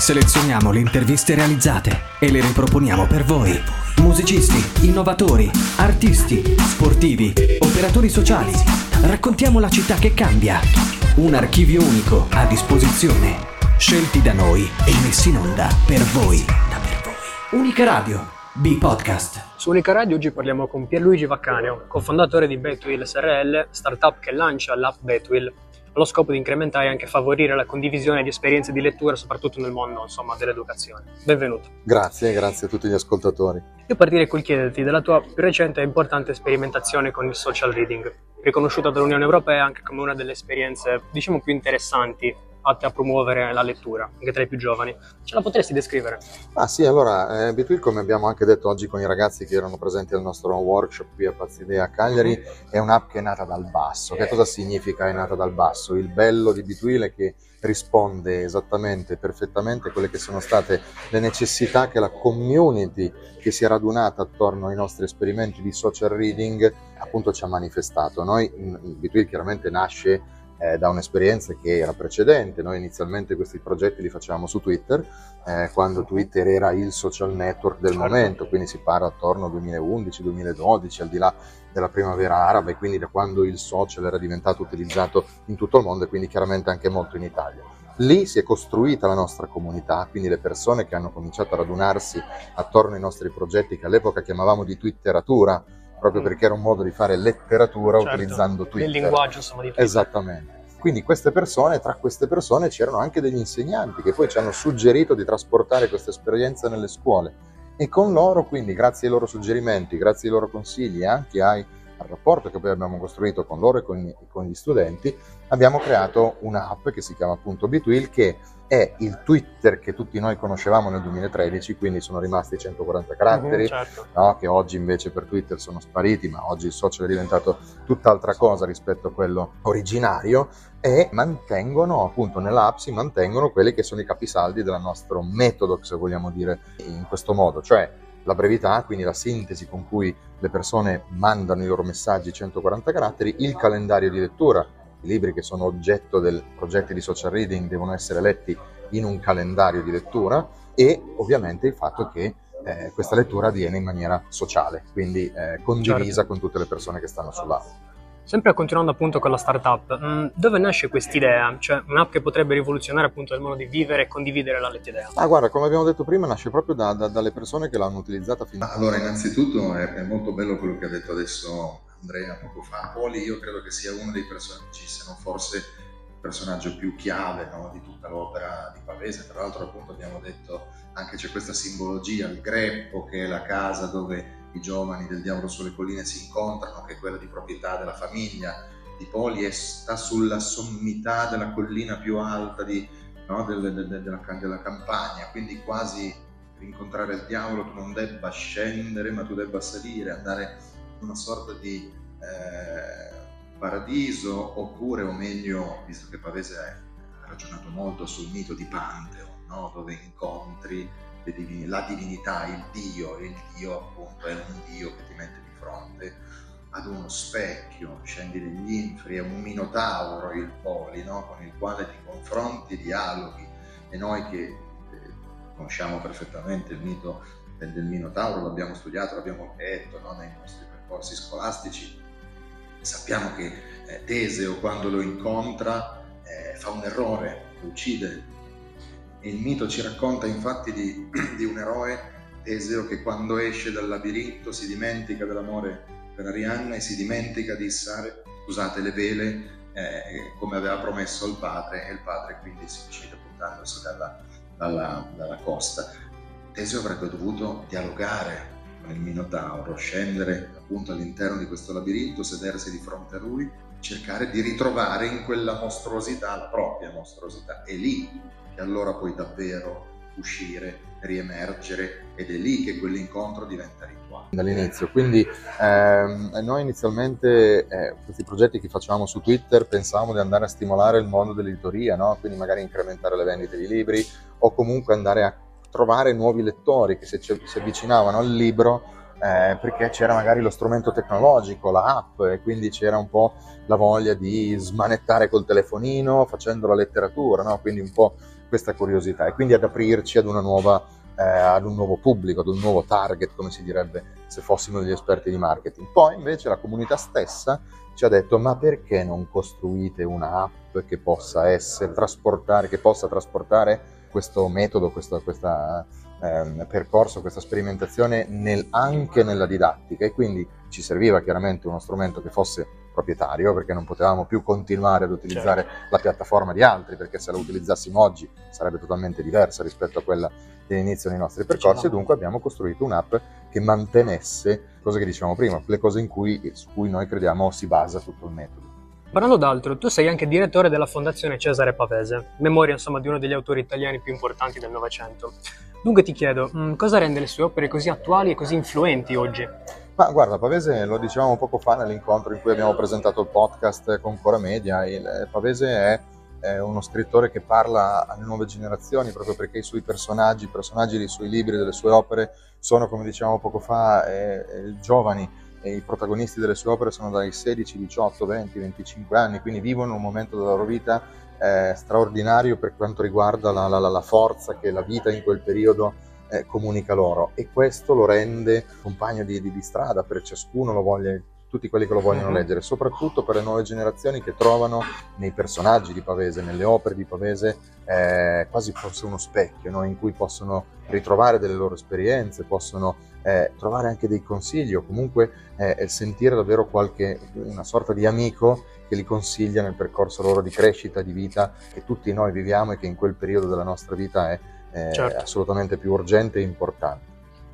Selezioniamo le interviste realizzate e le riproponiamo per voi. Musicisti, innovatori, artisti, sportivi, operatori sociali. Raccontiamo la città che cambia. Un archivio unico a disposizione. Scelti da noi e messi in onda per voi. Unica Radio, B-Podcast. Su Unica Radio oggi parliamo con Pierluigi Vaccaneo, cofondatore di Betwill SRL, startup che lancia l'app Betwill allo scopo di incrementare e anche favorire la condivisione di esperienze di lettura, soprattutto nel mondo insomma, dell'educazione. Benvenuto. Grazie, grazie a tutti gli ascoltatori. Io partirei col chiederti della tua più recente e importante sperimentazione con il social reading, riconosciuta dall'Unione Europea anche come una delle esperienze, diciamo, più interessanti atte a promuovere la lettura, anche tra i più giovani. Ce la potresti descrivere? Ah sì, allora, eh, Between, come abbiamo anche detto oggi con i ragazzi che erano presenti al nostro workshop qui a Pazidea a Cagliari, è un'app che è nata dal basso. Che cosa significa è nata dal basso? Il bello di Between è che risponde esattamente, perfettamente a quelle che sono state le necessità che la community che si è radunata attorno ai nostri esperimenti di social reading appunto ci ha manifestato. Noi, Between chiaramente nasce eh, da un'esperienza che era precedente. Noi inizialmente questi progetti li facevamo su Twitter, eh, quando Twitter era il social network del certo. momento, quindi si parla attorno al 2011-2012, al di là della primavera araba e quindi da quando il social era diventato utilizzato in tutto il mondo e quindi chiaramente anche molto in Italia. Lì si è costruita la nostra comunità, quindi le persone che hanno cominciato a radunarsi attorno ai nostri progetti che all'epoca chiamavamo di Twitteratura, proprio mm. perché era un modo di fare letteratura certo, utilizzando Twitter. Il linguaggio insomma di Twitter. Esattamente. Quindi queste persone, tra queste persone c'erano anche degli insegnanti che poi ci hanno suggerito di trasportare questa esperienza nelle scuole e con loro, quindi grazie ai loro suggerimenti, grazie ai loro consigli e anche ai al rapporto che poi abbiamo costruito con loro e con, con gli studenti, abbiamo creato un'app che si chiama appunto Bitwill che è il Twitter che tutti noi conoscevamo nel 2013, quindi sono rimasti 140 caratteri, uh-huh, certo. no? che oggi invece per Twitter sono spariti, ma oggi il social è diventato tutt'altra cosa rispetto a quello originario e mantengono appunto nell'app si mantengono quelli che sono i capisaldi del nostro metodo, se vogliamo dire in questo modo, cioè la brevità, quindi la sintesi con cui le persone mandano i loro messaggi 140 caratteri, il calendario di lettura, i libri che sono oggetto del progetto di social reading devono essere letti in un calendario di lettura e ovviamente il fatto che eh, questa lettura avviene in maniera sociale, quindi eh, condivisa certo. con tutte le persone che stanno sull'app. Sempre continuando appunto con la startup, mm, dove nasce quest'idea? Cioè un'app che potrebbe rivoluzionare appunto il modo di vivere e condividere la lettidea? Ah guarda, come abbiamo detto prima, nasce proprio da, da, dalle persone che l'hanno utilizzata fino a... Allora, innanzitutto è, è, molto bello quello che ha detto adesso Andrea poco fa. Poli io credo che sia uno dei personaggi, se non forse il personaggio più chiave no, di tutta l'opera di Pavese. Tra l'altro appunto abbiamo detto anche c'è questa simbologia, il greppo che è la casa dove i giovani del Diavolo sulle colline si incontrano, che è quella di proprietà della famiglia di Poli, e sta sulla sommità della collina più alta di, no, del, del, della, della campagna, quindi quasi per incontrare il diavolo tu non debba scendere, ma tu debba salire, andare in una sorta di eh, paradiso, oppure, o meglio, visto che Pavese ha ragionato molto sul mito di Pantheon, no? dove incontri la divinità, il Dio, il Dio appunto è un Dio che ti mette di fronte ad uno specchio, scendi negli inferi, è un minotauro il poli, no? con il quale ti confronti, dialoghi e noi che eh, conosciamo perfettamente il mito del, del, minotauro, l'abbiamo studiato, l'abbiamo letto no? nei nostri percorsi scolastici, sappiamo che eh, Teseo quando lo incontra eh, fa un errore, lo uccide il mito ci racconta infatti di, di un eroe, Teseo, che quando esce dal labirinto si dimentica dell'amore per Arianna e si dimentica di issare, scusate, le vele eh, come aveva promesso al padre e il padre quindi si uccide buttandosi dalla, dalla, dalla costa. Teseo avrebbe dovuto dialogare con il Minotauro, scendere appunto all'interno di questo labirinto, sedersi di fronte a lui, cercare di ritrovare in quella mostruosità la propria mostruosità. E lì allora puoi davvero uscire, riemergere ed è lì che quell'incontro diventa rituale. Dall'inizio, quindi ehm, noi inizialmente eh, questi progetti che facciamo su Twitter pensavamo di andare a stimolare il mondo dell'editoria, no? quindi magari incrementare le vendite di libri o comunque andare a trovare nuovi lettori che si avvicinavano al libro eh, perché c'era magari lo strumento tecnologico, la app, e quindi c'era un po' la voglia di smanettare col telefonino facendo la letteratura, no? quindi un po' questa curiosità e quindi ad aprirci ad, nuova, eh, ad un nuovo pubblico, ad un nuovo target, come si direbbe se fossimo degli esperti di marketing. Poi invece la comunità stessa ci ha detto ma perché non costruite un'app che possa essere, trasportare, che possa trasportare questo metodo, questo eh, percorso, questa sperimentazione nel, anche nella didattica e quindi ci serviva chiaramente uno strumento che fosse proprietario perché non potevamo più continuare ad utilizzare certo. la piattaforma di altri perché se la utilizzassimo oggi sarebbe totalmente diversa rispetto a quella dell'inizio dei nostri percorsi e dunque abbiamo costruito un'app che mantenesse, cose che dicevamo prima, le cose cui, su cui noi crediamo si basa tutto il metodo. Parlando d'altro, tu sei anche direttore della Fondazione Cesare Pavese, memoria insomma di uno degli autori italiani più importanti del Novecento. Dunque ti chiedo, cosa rende le sue opere così attuali e così influenti oggi? Ma guarda, Pavese lo dicevamo poco fa nell'incontro in cui abbiamo presentato il podcast con Cora Media. Il eh, Pavese è, è uno scrittore che parla alle nuove generazioni proprio perché i suoi personaggi, i personaggi dei suoi libri, delle sue opere sono, come dicevamo poco fa, eh, eh, giovani e i protagonisti delle sue opere sono dai 16, 18, 20, 25 anni, quindi vivono un momento della loro vita eh, straordinario per quanto riguarda la, la, la forza che la vita in quel periodo eh, comunica loro e questo lo rende compagno di, di, di strada per ciascuno, lo voglia, tutti quelli che lo vogliono mhm. leggere, soprattutto per le nuove generazioni che trovano nei personaggi di Pavese, nelle opere di Pavese, eh, quasi forse uno specchio no? in cui possono ritrovare delle loro esperienze, possono eh, trovare anche dei consigli o comunque eh, sentire davvero qualche, una sorta di amico che li consiglia nel percorso loro di crescita, di vita che tutti noi viviamo e che in quel periodo della nostra vita è è certo. assolutamente più urgente e importante.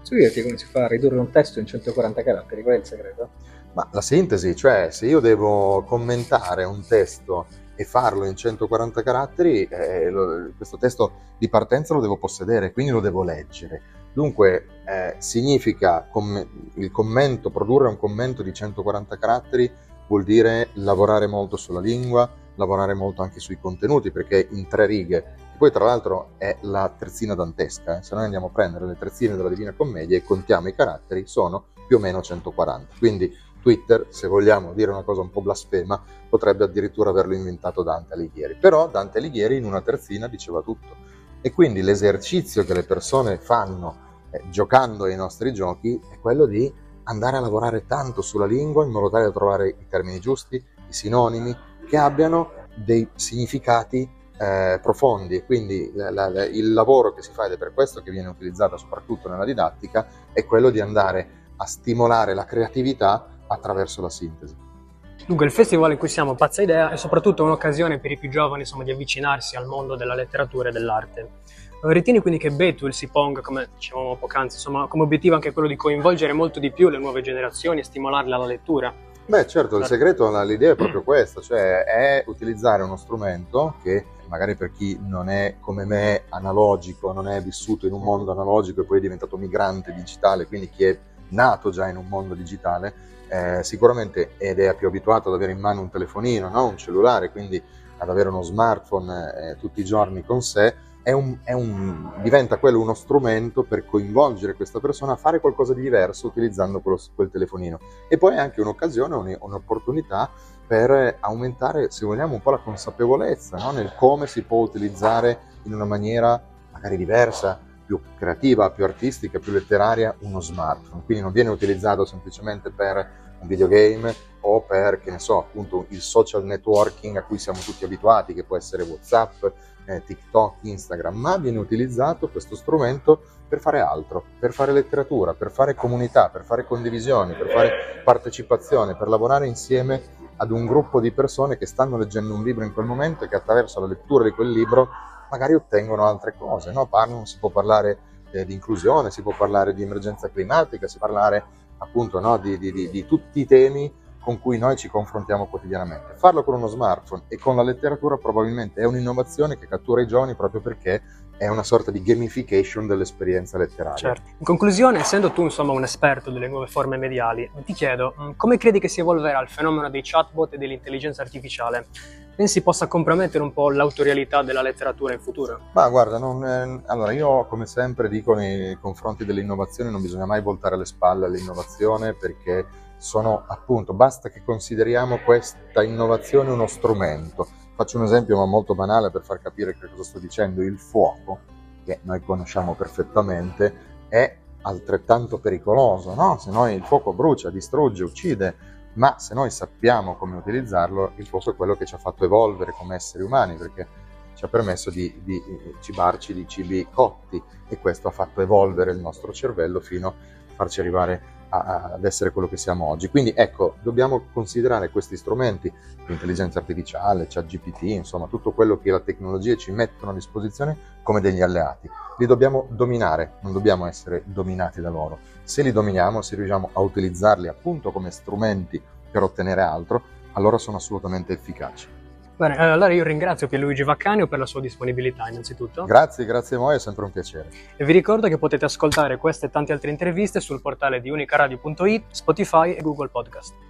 Posso dirti come si fa a ridurre un testo in 140 caratteri? Qual è il segreto? Ma la sintesi, cioè se io devo commentare un testo e farlo in 140 caratteri, eh, lo, questo testo di partenza lo devo possedere, quindi lo devo leggere. Dunque eh, significa com- il commento, produrre un commento di 140 caratteri vuol dire lavorare molto sulla lingua, lavorare molto anche sui contenuti, perché in tre righe poi tra l'altro è la terzina dantesca, eh? se noi andiamo a prendere le terzine della Divina Commedia e contiamo i caratteri sono più o meno 140. Quindi Twitter, se vogliamo dire una cosa un po' blasfema, potrebbe addirittura averlo inventato Dante Alighieri. Però Dante Alighieri in una terzina diceva tutto. E quindi l'esercizio che le persone fanno eh, giocando ai nostri giochi è quello di andare a lavorare tanto sulla lingua in modo tale da trovare i termini giusti, i sinonimi, che abbiano dei significati eh, profondi quindi la, la, il lavoro che si fa ed è per questo che viene utilizzato soprattutto nella didattica è quello di andare a stimolare la creatività attraverso la sintesi. Dunque il festival in cui siamo, Pazza Idea, è soprattutto un'occasione per i più giovani insomma, di avvicinarsi al mondo della letteratura e dell'arte. Ritieni quindi che Betul si ponga, come dicevamo poc'anzi, insomma, come obiettivo anche quello di coinvolgere molto di più le nuove generazioni e stimolarle alla lettura? Beh certo, il segreto, l'idea è proprio questa, cioè è utilizzare uno strumento che magari per chi non è come me analogico, non è vissuto in un mondo analogico e poi è diventato migrante digitale, quindi chi è nato già in un mondo digitale, eh, sicuramente ed è più abituato ad avere in mano un telefonino, no? un cellulare, quindi ad avere uno smartphone eh, tutti i giorni con sé, è un, è un, diventa quello uno strumento per coinvolgere questa persona a fare qualcosa di diverso utilizzando quello, quel telefonino. E poi è anche un'occasione, un'opportunità per aumentare, se vogliamo, un po' la consapevolezza no? nel come si può utilizzare in una maniera magari diversa, più creativa, più artistica, più letteraria uno smartphone. Quindi non viene utilizzato semplicemente per un videogame o per, che ne so, appunto il social networking a cui siamo tutti abituati, che può essere WhatsApp, eh, TikTok, Instagram, ma viene utilizzato questo strumento per fare altro, per fare letteratura, per fare comunità, per fare condivisioni, per fare partecipazione, per lavorare insieme ad un gruppo di persone che stanno leggendo un libro in quel momento e che attraverso la lettura di quel libro magari ottengono altre cose. No? Parlano, si può parlare eh, di inclusione, si può parlare di emergenza climatica, si può parlare appunto no, di, di, di, di tutti i temi con cui noi ci confrontiamo quotidianamente. Farlo con uno smartphone e con la letteratura probabilmente è un'innovazione che cattura i giovani proprio perché è una sorta di gamification dell'esperienza letteraria. Certo. In conclusione, essendo tu insomma un esperto delle nuove forme mediali, ti chiedo mm, come credi che si evolverà il fenomeno dei chatbot e dell'intelligenza artificiale? Pensi possa compromettere un po' l'autorialità della letteratura in futuro? Ma guarda, non, eh, allora io come sempre dico nei confronti dell'innovazione non bisogna mai voltare le spalle all'innovazione perché sono appunto, basta che consideriamo questa innovazione uno strumento faccio un esempio ma molto banale per far capire che cosa sto dicendo, il fuoco, che noi conosciamo perfettamente, è altrettanto pericoloso, no? Se noi il fuoco brucia, distrugge, uccide, ma se noi sappiamo come utilizzarlo, il fuoco è quello che ci ha fatto evolvere come esseri umani, perché ci ha permesso di, di cibarci di cibi cotti e questo ha fatto evolvere il nostro cervello fino a farci arrivare a, ad essere quello che siamo oggi. Quindi ecco, dobbiamo considerare questi strumenti, l'intelligenza artificiale, ChatGPT, insomma tutto quello che la tecnologia ci mettono a disposizione come degli alleati. Li dobbiamo dominare, non dobbiamo essere dominati da loro. Se li dominiamo, se riusciamo a utilizzarli appunto come strumenti per ottenere altro, allora sono assolutamente efficaci. Bene, allora io ringrazio Pierluigi Vaccanio per la sua disponibilità innanzitutto. Grazie, grazie a voi, è sempre un piacere. E vi ricordo che potete ascoltare queste e tante altre interviste sul portale di unicaradio.it, Spotify e Google Podcast.